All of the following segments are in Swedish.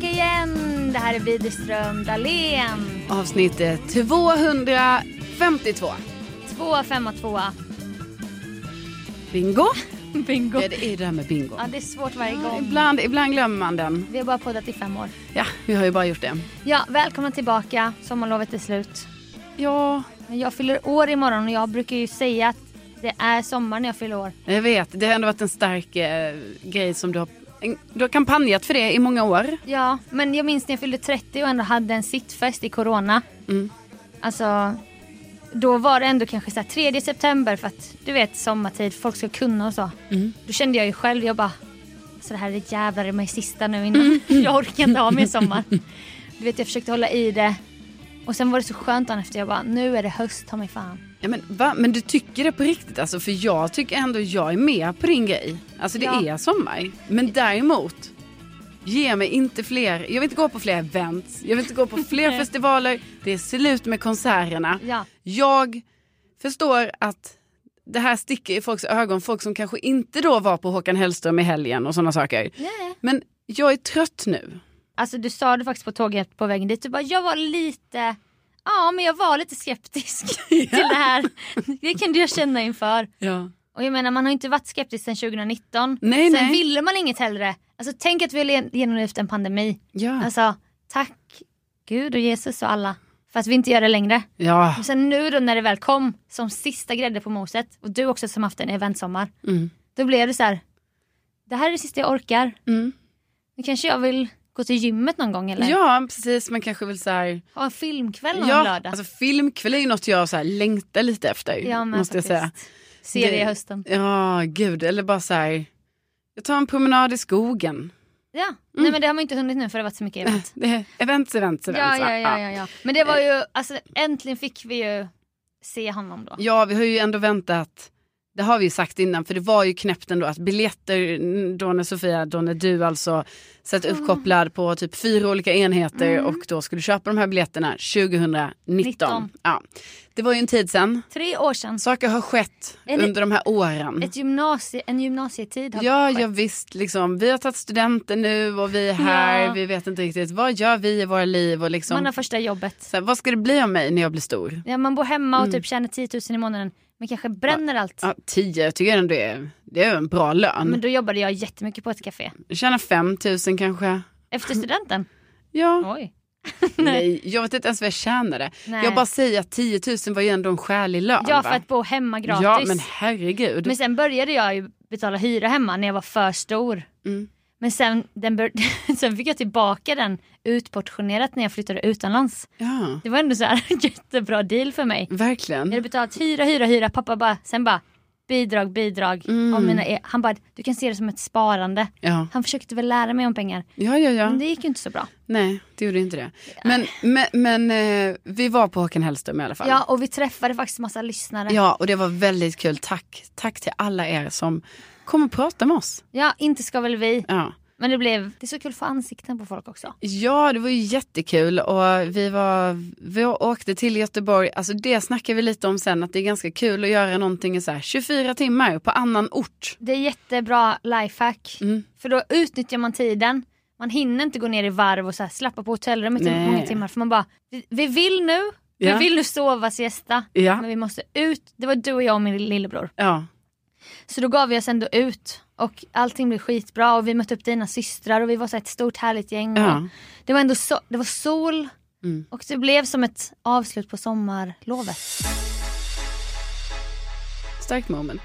tillbaka igen. Det här är Widerström Dahlén. Avsnittet 252. Tvåa, femma, tvåa. Bingo. Bingo. Ja, det är det här med bingo. Ja, det är svårt varje gång. Ibland, ibland glömmer man den. Vi har bara poddat i fem år. Ja, vi har ju bara gjort det. Ja, välkomna tillbaka. Sommarlovet är slut. Ja, Jag fyller år imorgon och jag brukar ju säga att det är sommar när jag fyller år. jag vet. Det har ändå varit en stark eh, grej som du har... Du har kampanjat för det i många år. Ja, men jag minns när jag fyllde 30 och ändå hade en sittfest i Corona. Mm. Alltså, då var det ändå kanske så här 3 september för att du vet sommartid, folk ska kunna och så. Mm. Då kände jag ju själv, jag bara, så det här är jävlar i mig sista nu innan. jag orkar inte ha mer sommar. Du vet jag försökte hålla i det. Och sen var det så skönt dagen efter, jag bara, nu är det höst, ta mig fan. Ja, men, va? men du tycker det på riktigt alltså? För jag tycker ändå jag är med på din grej. Alltså det Ja. är sommar. Men däremot, ge mig inte fler. Jag vill inte gå på fler events. Jag vill inte gå på fler festivaler. Det är slut med konserterna. Ja, Jag förstår att det här sticker i folks ögon. Folk som kanske inte då var på Håkan Hellström i helgen och sådana saker. nej. Men jag är trött nu. Alltså du sa det faktiskt på tåget på vägen dit, du bara, jag var lite, ja men jag var lite skeptisk till det här. Det kunde jag känna inför. Ja. Och jag menar man har inte varit skeptisk sedan 2019. Nej, Sen nej. ville man inget hellre. Alltså tänk att vi har le- genomlevt en pandemi. Ja. Alltså tack Gud och Jesus och alla för att vi inte gör det längre. ja. Och sen nu då när det väl kom som sista grädde på moset och du också som haft en eventsommar. Mm. Då blev det så här. Det här är det sista jag orkar. Mm. Nu kanske jag vill gå till gymmet någon gång eller ja, precis. Man kanske vill så här... ha en filmkväll någon Ja, lördag. alltså filmkväll är ju något jag så här längtar lite efter. ja men måste jag säga. Serie i hösten. Ja, gud. Eller bara så här. Jag tar en promenad i skogen. Ja, Mm. nej men det har man inte hunnit nu för det har varit så mycket event. Det events, events, events. Ja, ja, ja, ja, ja. Men det var ju, alltså äntligen fick vi ju se honom då. Ja, vi har ju ändå väntat. Det har vi ju sagt innan, för det var ju knäppt ändå att biljetter, då när Sofia, då när du alltså satt uppkopplad på typ fyra olika enheter Mm. och då skulle köpa de här biljetterna 2019. 19. Ja. Det var ju en tid sedan. Tre år sedan. Saker har skett det- under de här åren. Ett gymnasie, en gymnasietid har Ja, skett. ja visst. Liksom, vi har tagit studenter nu och vi är här. Ja. Vi vet inte riktigt vad gör vi i våra liv och liksom, Man har första jobbet. så här, vad ska det bli av mig när jag blir stor? Ja, man bor hemma och typ tjänar 10 000 i månaden men kanske bränner allt. Mm. Ja, tio tycker jag ändå är, det är en bra lön. Men då jobbade jag jättemycket på ett café. Tjäna 5 000 kanske. Efter studenten. Ja, Oj. nej. jag vet inte ens vad jag tjänade. Nej. Jag bara säger att 10 000 var ju ändå en skälig lön. Ja va? för att bo hemma gratis. Ja, men herregud. Men sen började jag ju betala hyra hemma när jag var för stor. Mm. Men sen, den bör... sen fick jag tillbaka den utportionerat när jag flyttade utomlands. Ja, Det var ändå så här jättebra deal för mig. Jag verkligen. hade betalat hyra, hyra, hyra. Pappa bara, sen bara bidrag, bidrag. Mm. Mina, e- han bara, du kan se det som ett sparande. Ja, Han försökte väl lära mig om pengar. ja, ja. ja. Men det gick ju inte så bra. Nej, det gjorde inte det. Men, men, men eh, vi var på Håkan Hellström i alla fall. Ja och vi träffade faktiskt massa lyssnare. Ja, och det var väldigt kul. Tack, tack till alla er som kom och pratade med oss. Ja, inte ska väl vi. Ja. Men det blev, det är så kul att få ansikten på folk också. ja, det var ju jättekul och vi, var, vi åkte till Göteborg. Alltså det snackar vi lite om sen, att det är ganska kul att göra någonting i så här 24 timmar på annan ort. Det är jättebra lifehack. Mm. För då utnyttjar man tiden. Man hinner inte gå ner i varv och så slappa på hotellrummet i många timmar. För man bara, vi, vi vill nu, Ja. vi vill nu sova, siesta. Ja. Men vi måste ut. Det var du och jag och min lillebror. Ja, Så då gav vi oss ändå ut. Och allting blev skitbra och vi mötte upp dina systrar och vi var så ett stort härligt gäng. Ja. Det var ändå så, det var sol Mm. och det blev som ett avslut på sommarlovet. starkt moment.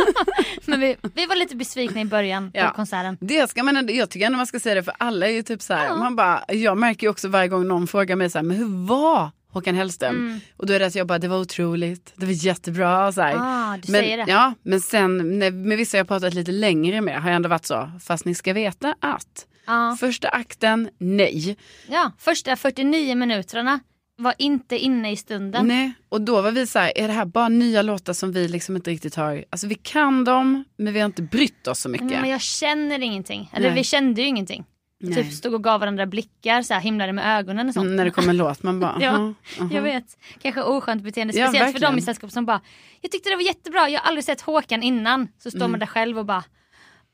Men vi, vi var lite besvikna i början Ja. på konserten. Det ska man jag tycker ändå man ska säga det för alla är ju typ så här, Ja. man bara, jag märker ju också varje gång någon frågar mig så här, men hur var Håkan Hellström? Mm. Och då är det att jag bara, det var otroligt, det var jättebra. Så. Ah, du men, säger det. Ja, men sen när, med vissa jag pratat lite längre med har jag ändå varit så, fast ni ska veta att Ja. första akten, nej. ja, första 49 minuterna var inte inne i stunden. nej. Och då var vi så här, är det här bara nya låtar som vi liksom inte riktigt har, alltså vi kan dem, men vi har inte brytt oss så mycket. Men jag känner ingenting. Eller Nej. vi kände ju ingenting. Nej. Typ stod och gav varandra blickar, så här, himlade med ögonen och sånt. Mm, när det kommer en låt, man bara, Ja, aha, aha. Jag vet. Kanske oskönt beteende. Ja, Speciellt för verkligen. dem i sällskap som bara Jag tyckte det var jättebra, jag har aldrig sett Håkan innan. Så står Mm. man där själv och bara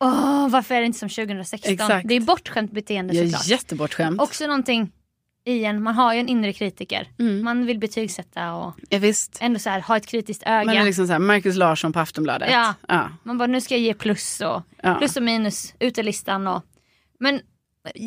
Åh, varför är det inte som 2016? Exakt. Det är bortskämt beteende såklart. är jättebortskämd. Också någonting i en, man har ju en inre kritiker. Mm. Man vill betygsätta och Ja, visst. ändå så här, ha ett kritiskt öga. Man är liksom så här, Marcus Larsson på Aftonbladet. Ja. ja. Man bara, nu ska jag ge plus och ja. plus och minus, utelistan och... Men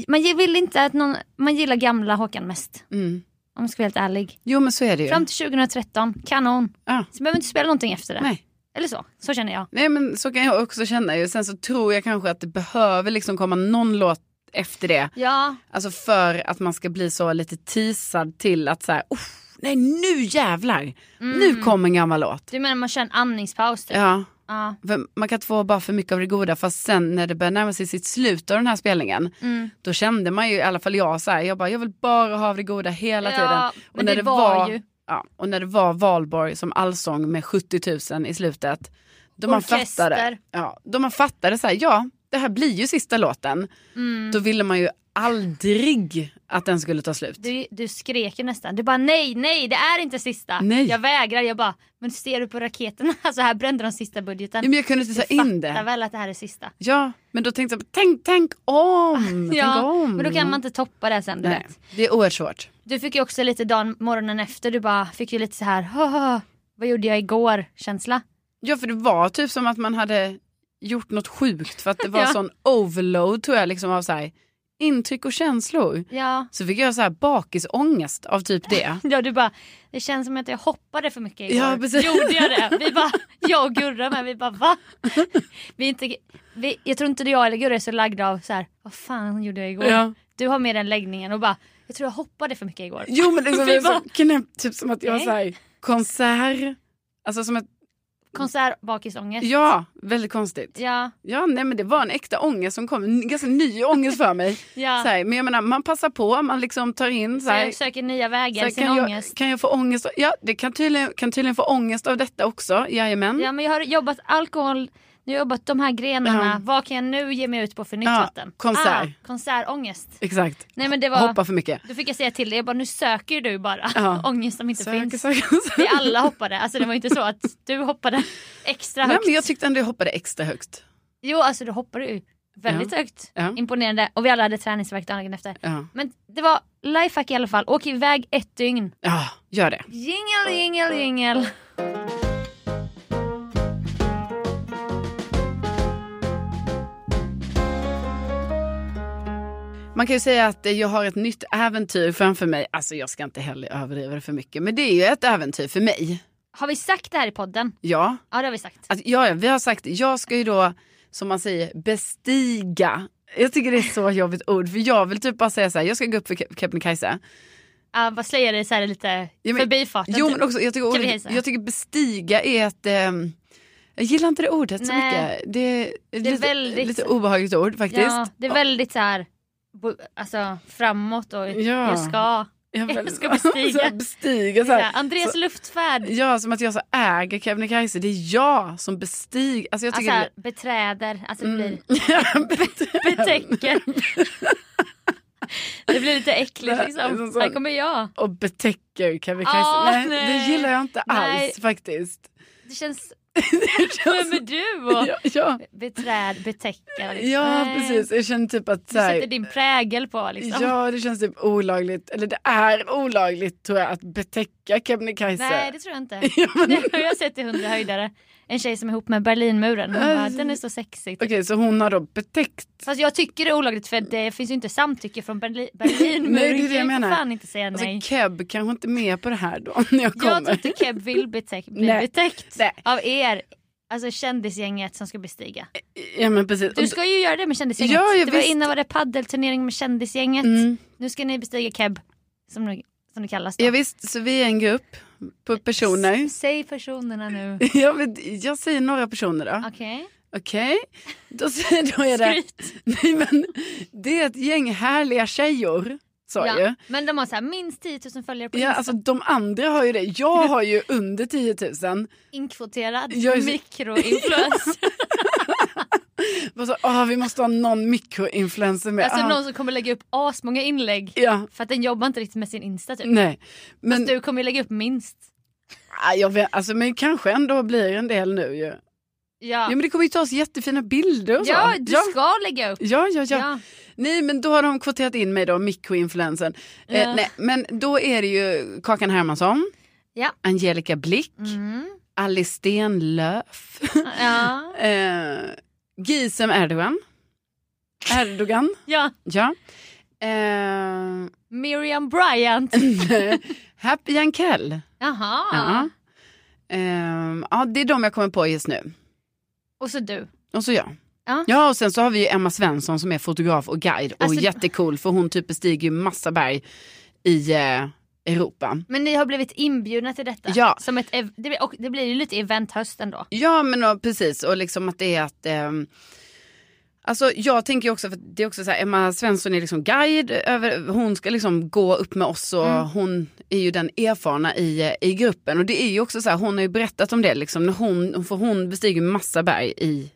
man vill inte att någon, man gillar gamla Håkan mest. Mm. Om jag ska vara helt ärlig. Jo men så är det ju. Fram till 2013, kanon. Ja. Så behöver inte spela någonting efter det. Nej. Eller så, så känner jag. Nej men så kan jag också känna ju. Sen så tror jag kanske att det behöver liksom komma någon låt efter det. Ja, Alltså för att man ska bli så lite teasad till att så här, "Uff, nej nu jävlar. Nu kommer en gammal låt. du menar man kör en andningspaus typ? Ja, Ja. man kan inte få bara för mycket av det goda fast sen när det börjar närma sig sitt slut av den här spelningen Mm. då kände man ju i alla fall jag så här, jag bara jag vill bara ha av det goda hela Ja, tiden. men det var ju- Ja, och när det var valborg som allsång med 70 000 i slutet. Då man fattade, ja, då man fattade så här, ja det här blir ju sista låten. Mm. Då ville man ju aldrig att den skulle ta slut. Du, du skrek ju nästan. Du bara nej, nej, det är inte sista. Nej. Jag vägrar. Jag bara, men ser du på raketerna? Så här brände de sista budgeten. Ja, men jag kunde inte ta du in fattar det. väl att det här är sista? Ja, men då tänkte jag, tänk, tänk om, Ja, tänk om. men då kan man inte toppa det sen. Du, Nej, vet. det är oerhört svårt. du fick ju också lite dagen, morgonen efter, du bara fick ju lite så här, "Haha, vad gjorde jag igår känsla. Ja, för det var typ som att man hade gjort något sjukt för att det var Ja. sån overload tror jag liksom av så här, intryck och känslor. Ja. Så fick jag så här bakisångest av typ det. Ja du bara, det känns som att jag hoppade för mycket igår. Ja, precis. Gjorde jag det? Vi bara, jag och Gurra med, vi bara va? Vi inte, vi, jag tror inte jag eller Gurra är så lagda av så här, vad fan gjorde jag igår? Ja. Du har med den läggningen och bara, jag tror jag hoppade för mycket igår. Jo men liksom, det är så bara, knäppt, typ som att jag var så här, konsert. Alltså som ett, Konsert, bakisångest. ja, väldigt konstigt. Ja, Ja, nej men det var en äkta ångest som kom, en ganska ny ångest för mig. ja. Så här, men jag menar, man passar på, man liksom tar in så här, jag söker nya vägar så här, sin kan, jag, ångest. kan jag få ångest? Ja, det kan tydligen, kan tydligen få ångest av detta också, jajamän. Ja men jag har jobbat alkohol, nu har jag jobbat de här grenarna, Ja. vad kan jag nu ge mig ut på för nytt Ja, vatten? konsert. Ah, konsertångest. Exakt, Nej men det var, hoppa för mycket. då fick jag säga till dig, jag bara nu söker du bara Ja. ångest som inte Söker, finns. söker. Vi alla hoppade, alltså det var inte så att du hoppade extra Nej, högt. men jag tyckte ändå jag hoppade extra högt. Jo alltså du hoppade ju väldigt Ja. högt. Ja. Imponerande och vi alla hade träningsvärk dagen efter. Ja. Men det var lifehack i alla fall, åk iväg ett dygn. ja, gör det. Jingle jingle jingle. Man kan ju säga att jag har ett nytt äventyr framför mig. Alltså jag ska inte heller överdriva det för mycket. Men det är ju ett äventyr för mig. Har vi sagt det här i podden? Ja, Ja det har vi sagt. att, ja ja, vi har sagt jag ska ju då, som man säger, bestiga. Jag tycker det är så jobbigt ord. För jag vill typ bara säga så här, jag ska gå upp för Ke- Kebnekaise. Ja vad säger det så här lite Ja, men- förbifarten? Jo typ. men också, jag tycker, ordet, jag tycker bestiga är ett... ehm, jag gillar inte det ordet så Nej. mycket. Det, är är lite, väldigt- lite obehagligt ord faktiskt. Ja, det är väldigt så här, alltså framåt och Ja. jag ska. Jag, jag vill- ska bestiga. så här, bestiga så Så här. här, Andreas så- luftfärd. Ja, som att jag så äger Kebnekaise. Det är jag som bestiger. Alltså jag Alltså tycker här, beträder, alltså det Mm. blir Ja, bet- betäcker. det blir lite äckligt Nej, liksom. som sån- Här kommer jag. och betäcker Kebnekaise. Ah, nej, nej. det gillar jag inte Nej. alls faktiskt. Det känns, Vem är du? Och ja, ja, beträd, betäcker. liksom. ja, precis. Jag känner typ att så Du sätter din prägel på liksom. Ja, det känns typ olagligt. Eller det är olagligt tror jag att betäcka Kebnekaise. Nej det tror jag inte. Ja, men- Det har jag sett i hundra höjdare. En tjej som är ihop med Berlinmuren. Hon bara, den är så sexig. Okej, så hon har då betäckt. Fast jag tycker det är olagligt för det finns ju inte samtycke från Berli- Berlinmuren. Nej, det är det jag menar. fan inte säga nej. Alltså Keb kanske inte är med på det här då när jag jag tror kommer. inte Keb vill betäck, bli Nej. betäckt Nej. av er. Alltså kändisgänget som ska bestiga. Ja men precis. Du ska ju göra det med kändisgänget. Ja, ja, det var visst. innan var det paddelturnering med kändisgänget. Mm. Nu ska ni bestiga Keb. Som som det kallas då. Ja, visst, så vi är en grupp på personer. S- Säg personerna nu. Jag, vet, jag säger några personer då. Okej. Okej, då, säger- då är det... Nej, men, det är ett gäng härliga tjejor. Så Ja. ju. Men de har så här, minst 10 000 följare på Ja, Insta. alltså, de andra har ju det. Jag har ju under 10 000. Inkvoterad mikroinfluencer. Så, åh, vi måste ha någon mikroinfluencer med. alltså Ah, någon som kommer lägga upp asmånga inlägg. Ja, För att den jobbar inte riktigt med sin Insta typ. nej. Men, Fast du kommer lägga upp minst. ah, jag vet, alltså, men kanske ändå blir en del nu ju. Ja, Ja men det kommer ju tas jättefina bilder och så. ja du ja. ska lägga upp. Ja, ja, ja. Ja. Nej men då har de kvoterat in mig då, mikroinfluensen. Ja. Eh, nej, men då är det ju Kakan Hermansson, Ja. Angelica Blick, Mm. Alice Stenlöf, Ja. eh, Gizem Erdogan. Erdogan, ja. ja. Eh, Miriam Bryant. Happy Jankell. Jaha. Ja. Eh, ja, det är de jag kommer på just nu. Och så du. Och så jag. Ja. Ja och sen så har vi ju Emma Svensson som är fotograf och guide och Alltså- jättecool för hon typ bestiger ju massa berg i eh, Europa. Men ni har blivit inbjudna till detta. Ja. Som ett, det, blir, och det blir ju lite eventhöst ändå. Ja men och, precis och liksom att det är att ehm, Alltså jag tänker också för det är också så här, Emma Svensson är liksom guide över, hon ska liksom gå upp med oss och Mm. hon är ju den erfarna i, eh, i gruppen och det är ju också så här, hon har ju berättat om det liksom, när hon, för hon bestiger massa berg i,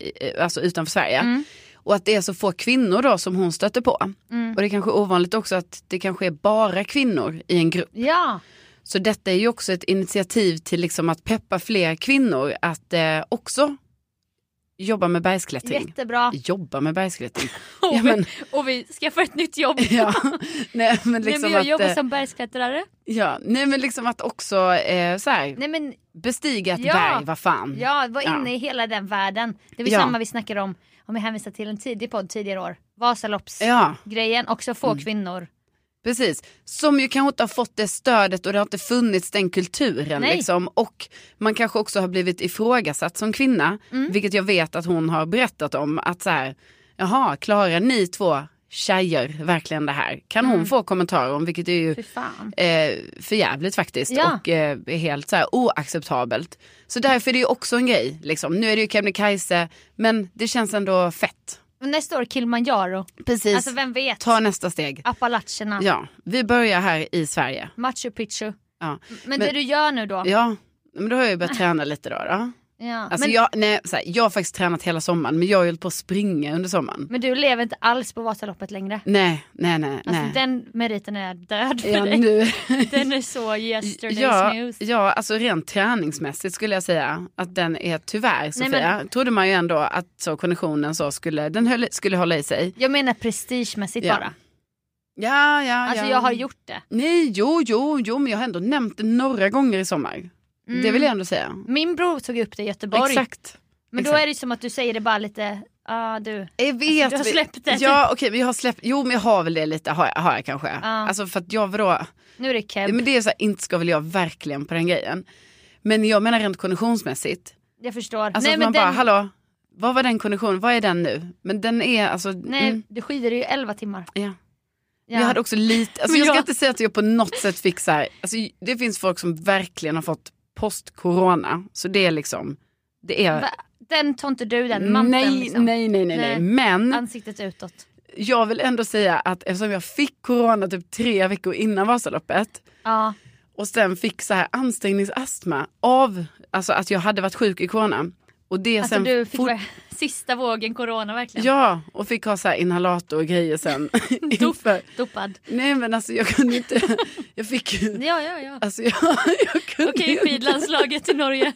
i, alltså utanför Sverige. Mm. Och att det är så få kvinnor då som hon stöter på. Mm. Och det är kanske är ovanligt också att det kanske är bara kvinnor i en grupp. Ja. Så detta är ju också ett initiativ till liksom att peppa fler kvinnor att eh, också jobba med bergsklättring. Jättebra. Jobba med bergsklättring. Och, Ja, men, vi, och vi skaffar ett nytt jobb. ja, nej, men Nej, liksom men jag att, jobbar eh, som bergsklättrare. ja, nej men liksom att också eh, så här, Nej men bestiga ett Ja. berg, vad fan. ja, var Ja. inne i hela den världen. Det var Ja. samma vi snackade om, om jag hänvisar till en tidig podd tidigare år. Vasaloppsgrejen, Ja, Mm. också få kvinnor. Precis. Som ju kanske inte har fått det stödet och det har inte funnits den kulturen. Nej. Liksom. Och man kanske också har blivit ifrågasatt som kvinna, Mm. vilket jag vet att hon har berättat om. Att så här, jaha, klarar ni två tjejer verkligen det här? Kan hon Mm. få kommentarer om, vilket är ju eh, för jävligt faktiskt Ja. och eh, helt så här oacceptabelt. Så därför är det ju också en grej. Liksom. Nu är det ju Kebnekaise men det känns ändå fett. Nästa år Kilimanjaro. Precis, Alltså vem vet? ta nästa steg. Appalacherna, Ja, vi börjar här i Sverige. Machu Picchu. Ja, Men, Men- det du gör nu då? ja men då har jag ju börjat träna lite då. då. Ja. Alltså men, jag, nej, här, jag har faktiskt tränat hela sommaren men jag har ju på att springa under sommaren. men du lever inte alls på Vasaloppet längre. Nej, nej, nej. Alltså nej. den meriten är död för Ja, dig. nu, Den är så yesterday's ja, news. ja, alltså rent träningsmässigt skulle jag säga att den är tyvärr Sofia. men- Trodde man ju ändå att så konditionen så skulle, den höll, skulle hålla i sig. Jag menar prestigemässigt Ja. bara. Ja, ja, Alltså ja. jag har gjort det. Nej, jo, jo, jo, men jag har ändå nämnt det några gånger i sommar. Mm. Det vill jag ändå säga. Min bror tog upp det i Göteborg. Exakt. Men då exakt. är det som att du säger det bara lite, ja ah, du. Jag vet. Alltså, du har släppt det. Ja, okej, men jag har släppt, jo men jag har väl det lite, har jag, har jag kanske. Ja. Alltså för att jag vadå, Nu är det keb. men det är så här, inte ska väl jag verkligen på den grejen. Men jag menar rent konditionsmässigt. Jag förstår. Alltså nej att men man bara, den, hallå, vad var den konditionen, vad är den nu? Men den är alltså, nej mm, du skidade ju 11 timmar. ja. Ja. Jag hade också lite, alltså jag ska jag- inte säga att jag på något sätt fick så här, alltså det finns folk som verkligen har fått post-corona. Så det är liksom, det är, Va? Den tar inte du den manteln nej, liksom. nej, nej, nej, nej, Nej. men Ansiktet utåt. jag vill ändå säga att eftersom jag fick corona typ tre veckor innan Vasaloppet Ja. och sen fick så här ansträngningsastma av alltså att jag hade varit sjuk i corona. Och det Alltså sen du fick fort- sista vågen corona verkligen. Ja, och fick ha så här inhalator och grejer sen. inför. Dopad. Nej men alltså jag kunde inte, jag fick ju, Ja ja ja. alltså jag, jag kunde Okej skidlandslaget i Norge.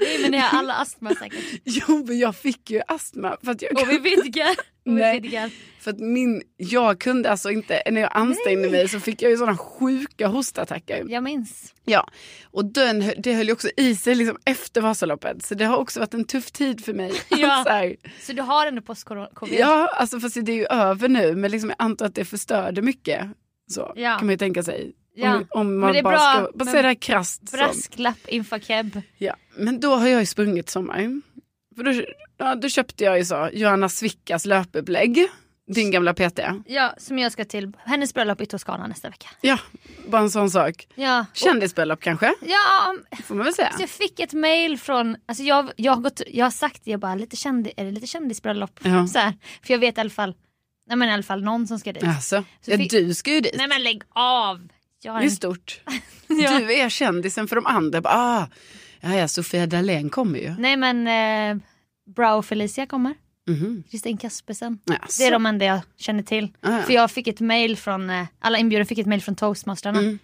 Nej men ni har alla astma säkert. Jo men jag fick ju astma för att jag Och vi vidgar. Nej. vidgar. För att min, jag kunde alltså inte, när jag ansträngde mig så fick jag ju sådana sjuka hostattacker. Jag minns. Ja, och den, det höll ju också i sig liksom efter Vasaloppet. Så det har också varit en tuff tid för mig. Ja. så Så du har ändå post-covid? ja alltså fast det är ju över nu. Men liksom jag antar att det förstörde mycket. Så Ja. kan man ju tänka sig. Ja. Om, om Men man det är bara bra, ska bara säga det här krasst. Brasklapp inför keb. Ja. Men då har jag ju sprungit sommar. För då, ja, då köpte jag ju så, Johanna Svickas löpupplägg. Din gamla PT. Ja, som jag ska till hennes bröllop i Toscana nästa vecka. Ja, bara en sån sak. Ja, Kändisbröllop kanske, ja får man väl säga. så jag fick ett mail från, alltså jag, jag, har, gått, jag har sagt jag bara lite kändi, är det lite kändisbröllop? Ja. Så här, för jag vet i alla fall, nej men i alla fall någon som ska dit. Alltså, Så ja, fick- du ska ju dit. Nej men lägg av! Jag Det är en, stort. ja. Du är kändisen för de andra. Ah, ja, ja, Sofia Dalén kommer ju. Nej men eh, Brow Felicia kommer, Mhm. Kristin Kaspersen. Jaså. Det är de enda jag känner till. Ah, ja. För jag fick ett mail från, eh, alla inbjudna fick ett mail från toastmasterna. Mm.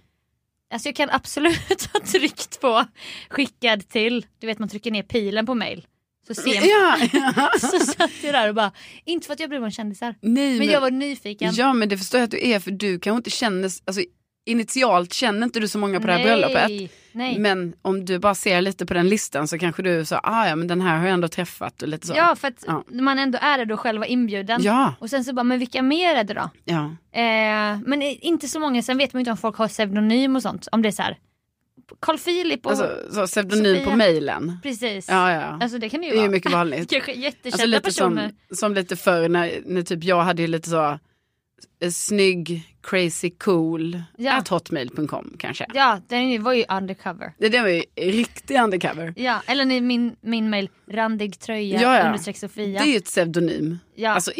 Alltså jag kan absolut ha tryckt på skickad till, du vet man trycker ner pilen på mail. så sent. Ja, ja. Så satt jag där och bara, inte för att jag bryr mig om kändisar. Nej, Men jag var nyfiken. Ja men det förstår jag att du är för du kanske inte känner, alltså initialt känner inte du så många på det här bröllopet. Nej. Men om du bara ser lite på den listan så kanske du så, ah ja men den här har jag ändå träffat och lite så. Ja för att Ja. man ändå är där då själv var inbjuden. Ja, Och sen så bara, men vilka mer är det då? ja. Eh, men inte så många, sen vet man ju inte om folk har pseudonym och sånt. Om det är så här. Carl Philip och... Alltså så pseudonym på Sofia. mejlen. precis. Ja ja. Alltså det kan det ju Det är ju vara. mycket vanligt. Kanske jättekända Alltså personer. som, som lite förr när, när typ jag hade ju lite så snygg, crazy, cool, Ja. at hotmail.com kanske. Ja, den var ju undercover. Det där var ju riktig undercover. Ja, eller min, min mail, randig tröja, Ja, ja. understreck Sofia. Det är ju ett pseudonym. ja. alltså,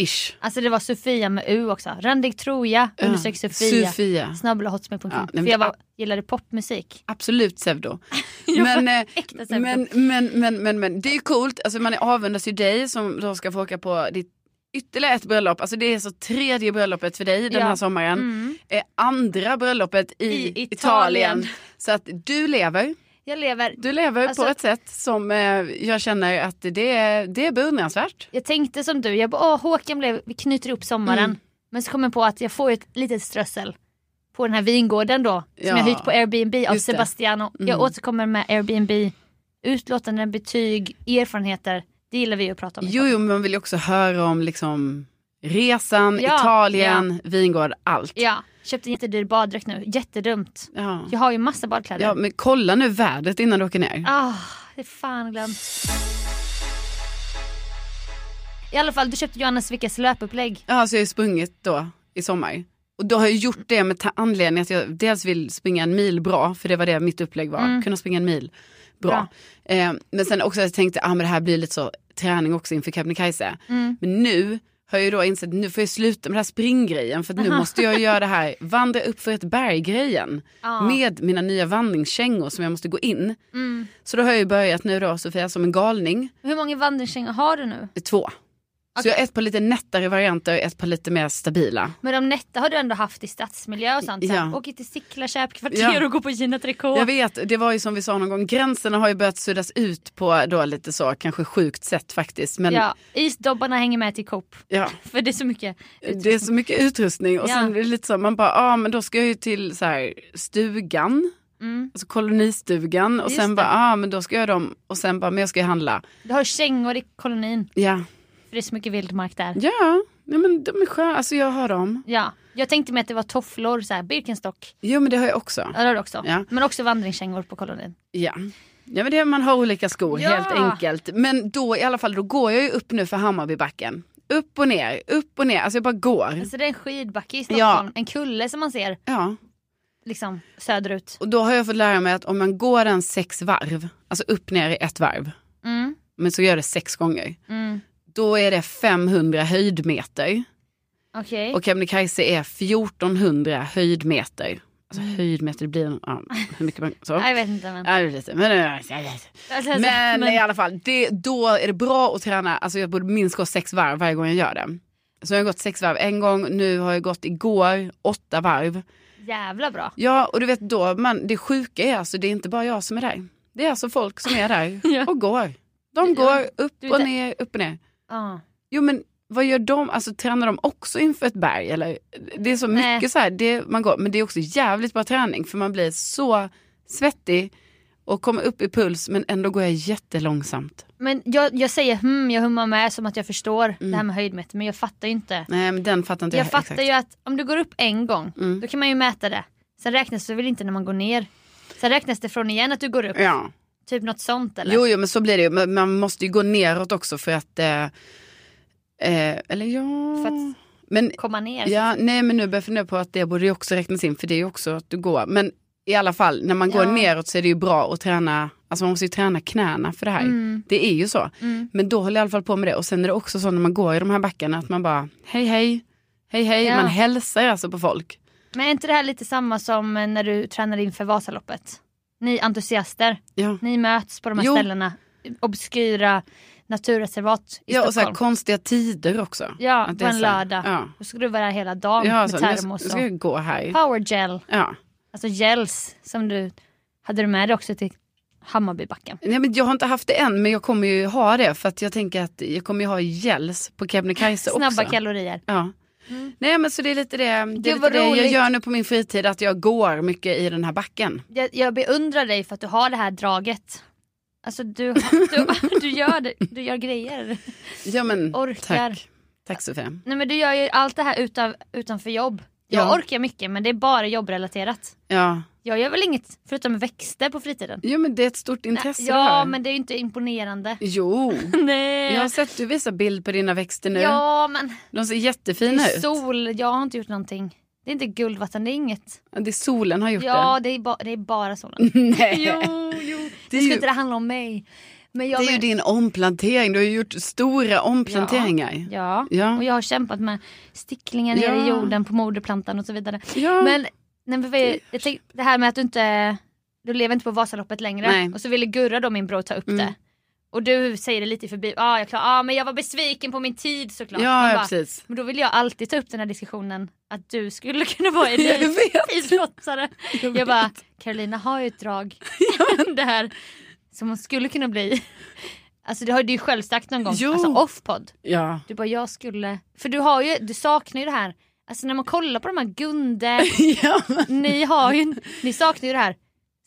Alltså ish. det var Sofia med U också. Randig troja, understreck Sofia. Sofia. Snabbla hotmail.com. Ja, nej, För men- jag var, gillade popmusik. Absolut pseudo. Ja, men, eh, pseudo. men, men, men, men, men det är ju coolt, alltså man avundas ju dig som då ska få åka på ditt ytterligare ett bröllop, alltså det är så tredje bröllopet för dig den Ja. här sommaren. Mm. Eh, andra bröllopet i, I Italien. Italien. Så att du lever, Jag lever. du lever Alltså- på ett sätt som eh, jag känner att det är, det är beundransvärt. Jag tänkte som du, jag bara, åh Håkan blev, vi knyter ihop sommaren. Mm. Men så kom jag på att jag får ett litet strössel på den här vingården då. Som Ja. jag hyrt på Airbnb av Just. Sebastiano. Mm. Jag återkommer med Airbnb, utlåtanden, betyg, erfarenheter. Det gillar vi att prata om. Jo, jo, men man vill ju också höra om liksom resan, Ja, Italien, vingård, allt. Ja, köpte en jättedyr baddräkt nu. Jättedumt. Ja. Jag har ju massa badkläder. ja, men kolla nu vädret innan du åker ner. Ah, det är fan glömt. I alla fall, du köpte Johannes Vickas löpupplägg. Ja, så jag har sprungit då i sommar. Och då har jag gjort det med anledning att jag dels vill springa en mil bra, för det var det mitt upplägg var, Mm. kunna springa en mil bra. Eh, men sen också att jag tänkte, ah, men det här blir lite så träning också inför Kebnekaise. Mm. Men nu har jag ju då insett, nu får jag sluta med den här springgrejen, för nu måste jag göra det här, vandra upp för ett berg-grejen. Ja. Med mina nya vandringskängor som jag måste gå in. Mm. Så då har jag ju börjat nu då Sofia som en galning, Hur många vandringskängor har du nu? två. Så jag har ett par lite nättare varianter och ett par lite mer stabila. Men de nätta har du ändå haft i stadsmiljö och sånt. Ja. Ja. Åker till Sickla köpkvarter Ja. och går på Gina Tricot. Jag vet, det var ju som vi sa någon gång, gränserna har ju börjat suddas ut på då lite så, kanske sjukt sätt faktiskt. Men ja, Ja, isdobbarna hänger med till Coop. För det är så mycket. det är så mycket utrustning och Ja. sen är det lite så, man bara, ja ah, men då ska jag ju till så här, stugan, Mm. alltså kolonistugan och Just sen det. bara, ja ah, men då ska jag dem och sen bara, men jag ska ju handla. Du har kängor i kolonin. Ja, För det är så mycket vildmark där. ja, ja men de är sköna, alltså jag har dem. Ja. Jag tänkte mig att det var tofflor, så här, Birkenstock. Jo men det har jag också. Ja, det har du också. Ja. Men också vandringskängor på kolonin. Ja. Ja men det är, man har olika skor Ja. helt enkelt. Men då i alla fall då går jag ju upp nu för Hammarbybacken. Upp och ner, upp och ner, alltså jag bara går. Alltså det är en skidbacke i Stockholm. Ja. En kulle som man ser Ja. liksom söderut. Och då har jag fått lära mig att om man går den sex varv, alltså upp ner i ett varv, Mm. men så gör det sex gånger. Mm. Då är det 500 höjdmeter Okej. och Kebnekaise är 1400 höjdmeter. Alltså höjdmeter, det blir ja, hur mycket man... Så. Jag vet inte men. Ja, lite, men, Alltså, alltså, men, men- i alla fall, det, då är det bra att träna, alltså jag borde minst gå sex varv varje gång jag gör det. Så jag har gått sex varv en gång, nu har jag gått igår åtta varv. Jävla bra. Ja och du vet då, man, det sjuka är alltså det är inte bara jag som är där. Det är alltså folk som är där och går. De går upp och ner, upp och ner. Ja. Jo men vad gör de, alltså tränar de också inför ett berg eller? Det är så Nej. mycket så här, det, man går, men det är också jävligt bra träning för man blir så svettig och kommer upp i puls men ändå går jag jättelångsamt. Men jag, jag säger hmm, jag hummar med som att jag förstår Mm. det här med höjdmeter men jag fattar ju inte. Nej men den fattar inte Jag jag, fattar exakt. ju att om du går upp en gång Mm. då kan man ju mäta det. Sen räknas det väl inte när man går ner. Sen räknas det från igen att du går upp. Ja. Typ något sånt eller? Jo, jo men så blir det ju. Men Man måste ju gå neråt också för att... Eh, eh, eller ja... För att men, komma ner. ja, nej men nu börjar jag fundera på att det borde ju också räknas in för det är ju också att du går. Men i alla fall när man går Ja. neråt så är det ju bra att träna, alltså man måste ju träna knäna för det här. Mm. Det är ju så. Mm. Men då håller jag i alla fall på med det och sen är det också så när man går i de här backarna att man bara hej hej, hej hej, Ja. man hälsar alltså på folk. Men är inte det här lite samma som när du tränar inför Vasaloppet? Ni entusiaster, Ja. ni möts på de här Jo. ställena. Obskyra naturreservat i Ja och så här konstiga tider också. Ja, Att på en lördag. Ja, Då ska du vara där hela dagen ja med så, nu termos ska och jag gå här. power gel. Ja. Alltså gels som du hade du med dig också till Hammarbybacken. Nej, men jag har inte haft det än men jag kommer ju ha det för att jag tänker att jag kommer ju ha gels på Kebnekaise också. Snabba kalorier. Ja. Mm. Nej men så det är lite det, det, är lite det jag gör nu på min fritid att jag går mycket i den här backen. Jag, jag beundrar dig för att du har det här draget. Alltså du, du, du, gör, det, du gör grejer. Ja men Orkar. tack. Tack Sofia. Nej men du gör ju allt det här utan, utanför jobb. Jag Ja. orkar mycket men det är bara jobbrelaterat. Ja. Jag gör väl inget förutom växter på fritiden. Jo men det är ett stort intresse ja det här. men det är ju inte imponerande. Jo. Nej. Jag har sett du visar bild på dina växter nu. Ja men De ser det jättefina ut. sol, jag har inte gjort någonting. Det är inte guldvatten, det är inget. Ja, Det är solen har gjort Ja det är, ba, det är bara solen. det. Nej. jo, jo. Det Det ska ju- inte det handla om mig. Jag Det är ju men- din omplantering. Du har ju gjort stora omplanteringar. Ja, Ja. och jag har kämpat med sticklingar nere Ja. i jorden på moderplantan och så vidare. Ja. Men nej, men jag tänk, det här med att du inte du lever inte på Vasaloppet längre Nej. och så ville Gurra då min bror ta upp Mm. det. Och du säger det lite förbi, ah, jag, klar, ah, men jag var besviken på min tid såklart. Ja, ja bara, precis. men då vill jag alltid ta upp den här diskussionen att du skulle kunna vara Jag elitidrottare. Jag Jag vet. bara, Carolina har ju ett drag. det här som hon skulle kunna bli. Alltså det har du ju själv sagt någon gång, Jo. alltså off-podd. Ja. Du bara, jag skulle... För du har ju, du saknar ju det här. Alltså när man kollar på de här Gunde, ja. men- ni har ju, ni saknar ju det här.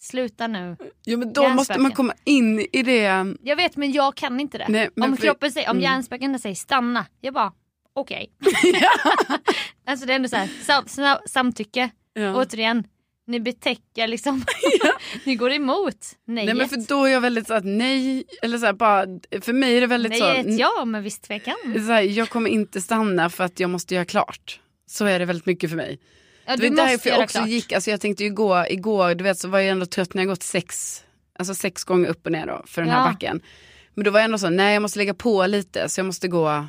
Sluta nu. ja men då måste man komma in i det. Jag vet men jag kan inte det. Nej, om för- kroppen säger, om mm. hjärnspöken säger stanna, jag bara okej. alltså det är ändå så här, sam, sam, samtycke. Ja. Återigen, ni betäcker liksom, ni går emot nejet. Nej men för då är jag väldigt så att nej, eller så här, bara, för mig är det väldigt Nej så. ett ja med viss tvekan. så här, jag kommer inte stanna för att jag måste göra klart. Så är det väldigt mycket för mig. Ja, det du var måste därför jag också klart. gick, alltså jag tänkte ju gå igår, du vet så var jag ändå trött när jag gått sex, alltså sex gånger upp och ner då för den här Ja. backen. Men då var jag ändå så, nej jag måste lägga på lite så jag måste gå,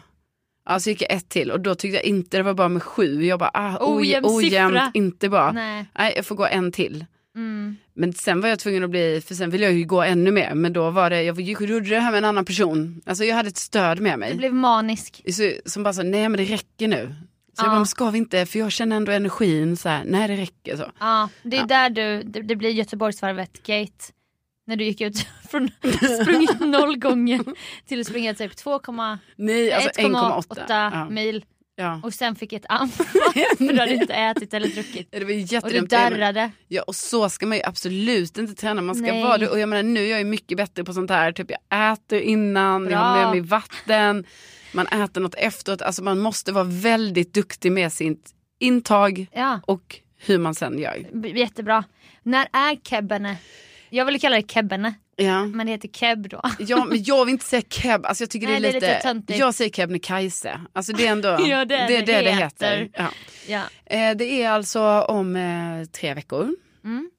ja så gick jag ett till och då tyckte jag inte det var bra med sju, jag bara ah, Ojämn ojämnt, inte bra. Nej. Nej. jag får gå en till. Mm. Men sen var jag tvungen att bli, för sen ville jag ju gå ännu mer, men då var det, jag gjorde det här med en annan person. Alltså jag hade ett stöd med Du mig. blev manisk. Så, som bara sa, nej men det räcker nu. Så jag Ja. bara, men ska vi inte, för jag känner ändå energin så här, nej det räcker så. Ja, det är Ja. där du, det, det blir Göteborgsvarvet gate. När du gick ut från sprungit noll gånger till att springa typ 2,8 Nej, alltså 1,8. Ja. mil Ja. och sen fick ett anfall för du hade inte ätit eller druckit. Det var Och du darrade. Ja och så ska man ju absolut inte träna. Man ska Nej. vara det. Och jag menar nu är jag mycket bättre på sånt här. Typ jag äter innan, jag har Bra. med mig vatten. Man äter något efteråt. Alltså man måste vara väldigt duktig med sitt intag Ja, och hur man sen gör. b- jättebra. När är kebbene? Jag ville kalla det kebbene, Ja. men det heter keb då. Ja men jag vill inte säga keb, alltså jag tycker Nej, det är det är lite, jag säger Kebnekaise. Alltså det är ändå, Ja, det är det, det det det heter. heter. Ja. Ja. Eh, det är alltså om eh, tre veckor. Mm.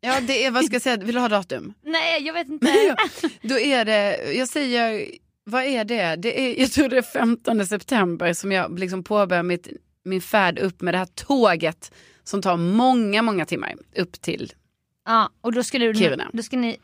Ja det är, vad ska jag säga, vill du ha datum? Nej jag vet inte. Då är det, jag säger, vad är det? det är, jag tror det är 15 september som jag liksom påbörjar mitt, min färd upp med det här tåget som tar många, många timmar upp till. Ja, och då skulle du, Kiruna. då ska ni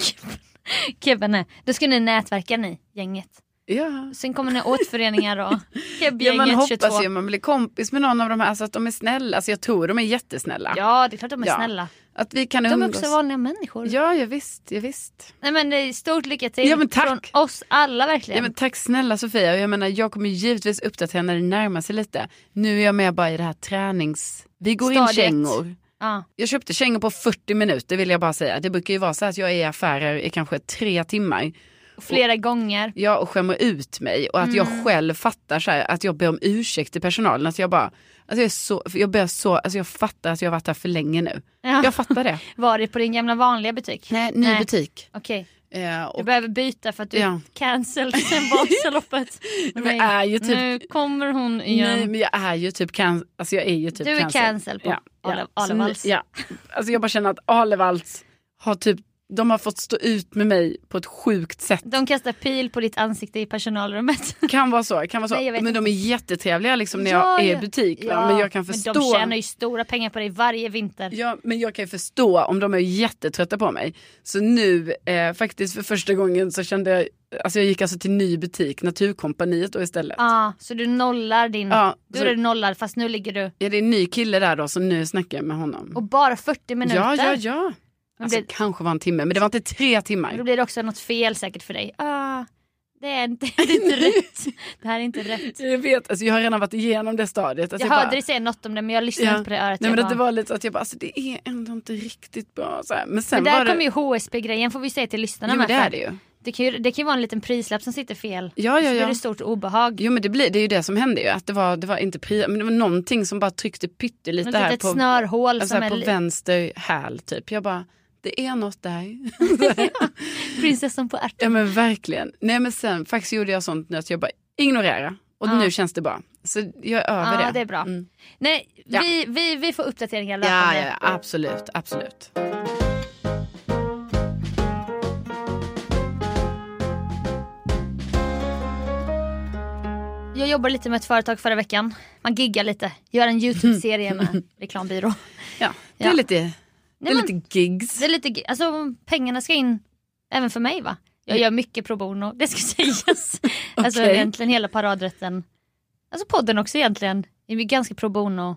Kebbene, då ska ni nätverka ni, gänget. Ja. Sen kommer ni åt föreningar och Ja, man Kebbgänget 22. hoppas ju man blir kompis med någon av de här så att de är snälla. Alltså jag tror de är jättesnälla. Ja det är klart de är Ja. snälla. Att vi kan De är också vanliga människor. Ja, ja visst, ja, visst. Nej men det är stort lycka till Ja, men tack. från oss alla verkligen. Ja, men tack snälla Sofia. Jag menar jag kommer givetvis uppdatera när det närmar sig lite. Nu är jag med bara i det här tränings... Vi går in Stadiet. kängor. ja. Jag köpte kängor på 40 minuter vill jag bara säga. Det brukar ju vara så att jag är i affärer i kanske tre timmar. Och Flera gånger. Jag och skämmer ut mig och att Mm. jag själv fattar så här, att jag ber om ursäkt till personalen. Att jag bara, alltså jag, är så, jag, ber så, alltså jag fattar att jag har varit här för länge nu. Ja. Jag fattar det. Var det på din gamla vanliga butik? Nej, ny Nej. butik. Okej, Eh, du och, behöver byta för att du Ja. cancel sen Vasaloppet. Men är ju typ- Nu kommer hon igen. nej men jag är ju typ can, alltså jag är ju typ du är cancel. cancel på Ja, ja. Alevalls. Ja, alltså jag bara känner att Alevalls har typ, de har fått stå ut med mig på ett sjukt sätt. De kastar pil på ditt ansikte i personalrummet. Kan vara så, kan vara så. Nej, men de är jättetrevliga liksom när Ja, jag är ja. i butik. Va? Men jag kan förstå. Men de tjänar ju stora pengar på dig varje vinter. Ja, men jag kan förstå om de är jättetrötta på mig. Så nu, eh, faktiskt för första gången så kände jag, alltså jag gick alltså till ny butik, Naturkompaniet då istället. Ja, så du nollar din... Ja, så- är du nollad fast nu ligger du... Ja, det är en ny kille där då så nu snackar jag med honom. Och bara 40 minuter. ja, ja, ja. Alltså blir- kanske var en timme, men det var inte tre Då timmar. blir det också något fel säkert för dig. Ah, det, är inte, det är inte rätt. Det här är inte rätt. Jag vet, alltså jag har redan varit igenom det stadiet. Alltså Jag hörde bara, dig säga något om det men jag lyssnade Ja. inte på det örat. Nej, jag men bara- det var lite så att jag bara, alltså det är ändå inte riktigt bra. Så här. Men sen Men där det... kommer ju HSB-grejen får vi säga till lyssnarna. Jo men med, det är det ju. Det kan ju, det kan ju vara en liten prislapp som sitter fel. Ja, Så ja, blir ja. det stort obehag. Jo men det, blir, det är ju det som hände ju. Att det var, det var inte pri, men det var någonting som bara tryckte pyttelite Något här litet på, snörhål alltså som här är på vänster häl typ. Jag bara, det är något där. prinsessan på ja ärten. men verkligen. Nej men sen faktiskt gjorde jag sånt nu att jag bara ignorera. Och Ja. nu känns det bra. Så jag är över Ja det. det är bra. Mm. Nej, Ja. vi, vi, vi får uppdateringar Ja, ja, ja, absolut, absolut. Jag jobbade lite med ett företag förra veckan. Man giggar lite. Gör en YouTube-serie med reklambyrå. Ja, det är Ja. lite, det är lite gigs. Det är lite, alltså pengarna ska in även för mig va? Jag gör mycket pro bono, det ska sägas. Alltså Okej. egentligen hela paradrätten. Alltså podden också egentligen. Det är ganska pro bono.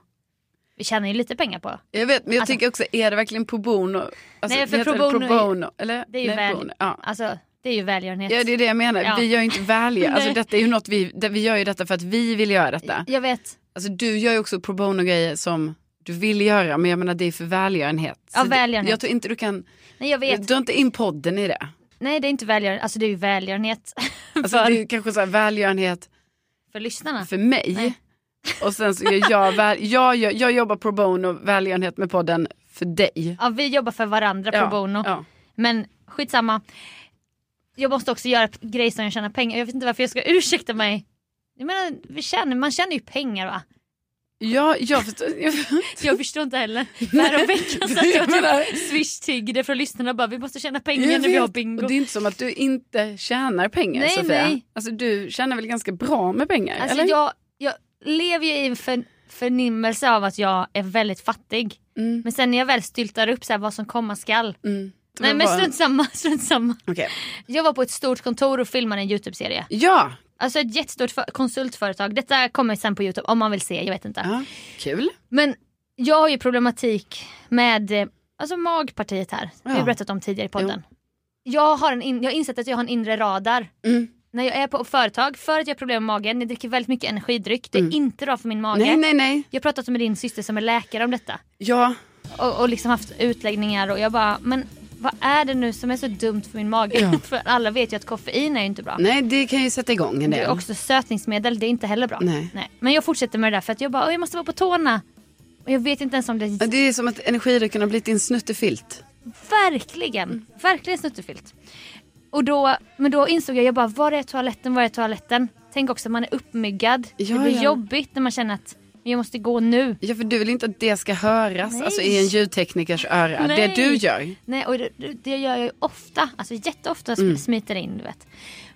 Vi tjänar ju lite pengar på. Jag vet, men jag Alltså- tycker också, är det verkligen pro bono? Alltså, Nej, för pro det bono pro är- bono? Eller? det är ju Nej, väl- bono. Ja. Alltså det är ju välgörenhet. ja, det är det jag menar. Ja. Vi gör ju inte välgörenhet. Alltså, detta är ju något vi, det, vi gör ju detta för att vi vill göra detta. Jag vet. Alltså, du gör ju också pro bono-grejer som du vill göra, men jag menar det är för välgörenhet. Ja, välgörenhet. Jag tror inte du kan, Nej jag vet. dra inte in podden i det. Nej det är inte välgörenhet, alltså det är ju välgörenhet. Alltså, för, det är kanske så här välgörenhet för lyssnarna. för mig. Nej. Och sen så gör jag, väl, jag, jag, jag jobbar pro bono, välgörenhet med podden för dig. Ja vi jobbar för varandra pro bono. Ja. Men skitsamma. Jag måste också göra grejer som jag tjänar pengar. Jag vet inte varför jag ska ursäkta mig. Jag menar, vi tjänar, man tjänar ju pengar va? Ja, jag förstår. Jag, Jag förstår inte heller. Häromveckan satt jag menar- typ swish-tiggde från lyssnarna och bara vi måste tjäna pengar jag när vi har bingo. Och det är inte som att du inte tjänar pengar Nej, Sofia. nej. Alltså du tjänar väl ganska bra med pengar? Alltså eller? jag, jag lever ju i en för, förnimmelse av att jag är väldigt fattig. Mm, Men sen när jag väl styltar upp så här vad som komma skall. mm. Nej men strunt samma, strunt samma. Okej. Jag var på ett stort kontor och filmade en YouTube-serie. Ja, Alltså ett jättestort för- konsultföretag. Detta kommer sen på YouTube om man vill se, jag vet inte. ja, kul. Men jag har ju problematik med eh, alltså magpartiet här. Har Ja. jag berättat om tidigare i podden. Jag har, en in, jag har insett att jag har en inre radar. Mm. När jag är på företag, för att jag har problem med magen, jag dricker väldigt mycket energidryck. Det är Mm. inte bra för min mage. Nej, nej, nej. Jag har pratat med din syster som är läkare om detta. Ja, Och, och liksom haft utläggningar och jag bara, men vad är det nu som är så dumt för min mage? Ja. för alla vet ju att koffein är ju inte bra. nej det kan ju sätta igång en Det del. är också sötningsmedel, det är inte heller bra. Nej. Men jag fortsätter med det där för att jag bara, "Åh, jag måste vara på tårna. Och jag vet inte ens om det Det är som att energidrycken har blivit din snuttefilt. Verkligen, verkligen snuttefyllt. Och då, men då insåg jag, jag bara, var är toaletten, var är toaletten? Tänk också man är uppmyggad. Ja, det blir ja. jobbigt när man känner att jag måste gå nu. Ja, för du vill inte att det ska höras Nej. alltså, i en ljudteknikers öra. Nej. Det du gör. Nej, och det, det gör jag ju ofta, alltså jätteofta Mm. smiter in du vet.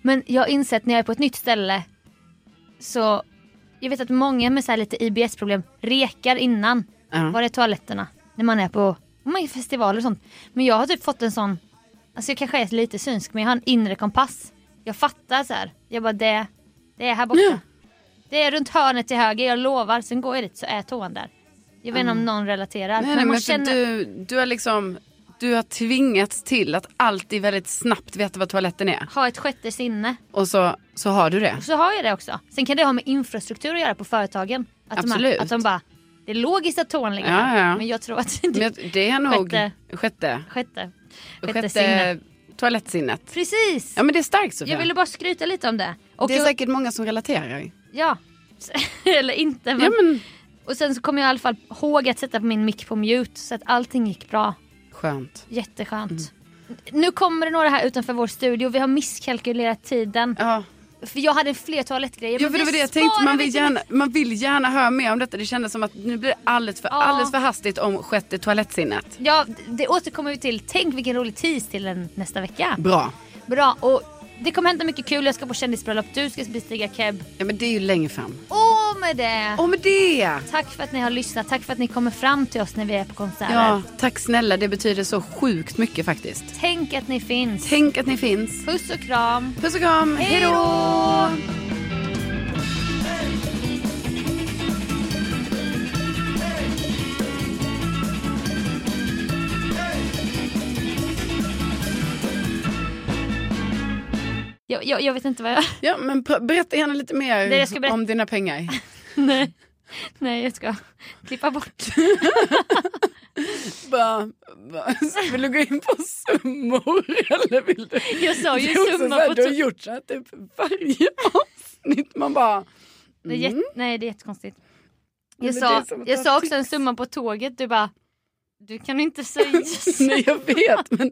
Men jag har insett när jag är på ett nytt ställe så, jag vet att många med så här lite IBS-problem rekar innan. Ja. Var är toaletterna? När man är på om man är på festivaler och sånt. Men jag har typ fått en sån, alltså jag kanske är lite synsk men jag har en inre kompass. Jag fattar så här. jag bara det, det är här borta. Ja. Det är runt hörnet till höger, jag lovar. Sen går jag dit så är toan där. Jag vet inte om någon relaterar. Nej, nej, man men känner... du, du har liksom du har tvingats till att alltid väldigt snabbt veta vad toaletten är. ha ett sjätte sinne. Och så, så har du det. Och så har jag det också. Sen kan det ha med infrastruktur att göra på företagen. Att Absolut. De, att de bara, det är logiskt att toan ligger Ja, ja. Men jag tror att Men det jag- det är nog Sjätte. sjätte, sjätte, sjätte, sjätte, sinne. toalettsinnet. Precis! Ja men det är starkt Sofia. jag ville bara skryta lite om det. Och det är jag, säkert många som relaterar. Ja. Eller inte. Men... Ja men Och sen så kom jag i alla fall ihåg att sätta min mick på mute så att allting gick bra. skönt. Jätteskönt. Mm. Nu kommer det några här utanför vår studio. Vi har misskalkylerat tiden. Ja, För jag hade fler toalettgrejer. ja för det var det jag tänkte. Man vi vill, gärna, man vill gärna höra mer om detta. Det kändes som att nu blir det alldeles för, Ja. alldeles för hastigt om sjätte toalettsinnet. Ja, det återkommer vi till. Tänk vilken rolig tease till nästa vecka. Bra. Bra, och det kommer hända mycket kul. Jag ska på kändisbröllop, du ska bestiga keb. Ja men det är ju längre fram. Och med det, Och med det! tack för att ni har lyssnat. Tack för att ni kommer fram till oss när vi är på konserter. Ja, tack snälla. Det betyder så sjukt mycket faktiskt. Tänk att ni finns. Tänk att ni finns. Puss och kram. Puss och kram. Hej då! Jag, jag, jag vet inte vad jag... Ja, men berätta gärna lite mer Det om dina pengar. Nej. Nej, jag ska klippa bort. Bara, bara, vill du gå in på summor eller vill du? Jag sa ju Det här, på Du har gjort så här typ varje avsnitt. Man bara, det är jätte... Nej, det är jättekonstigt. Jag det sa, jag sa också en summa på tåget. Du bara, du kan inte säga så. nej jag vet men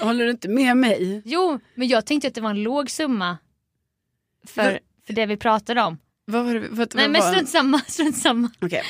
håller du inte med mig? Jo, men jag tänkte att det var en låg summa. För, för det vi pratade om. Vad var det? Vad, Nej vad men strunt samma, strunt samma. Okej.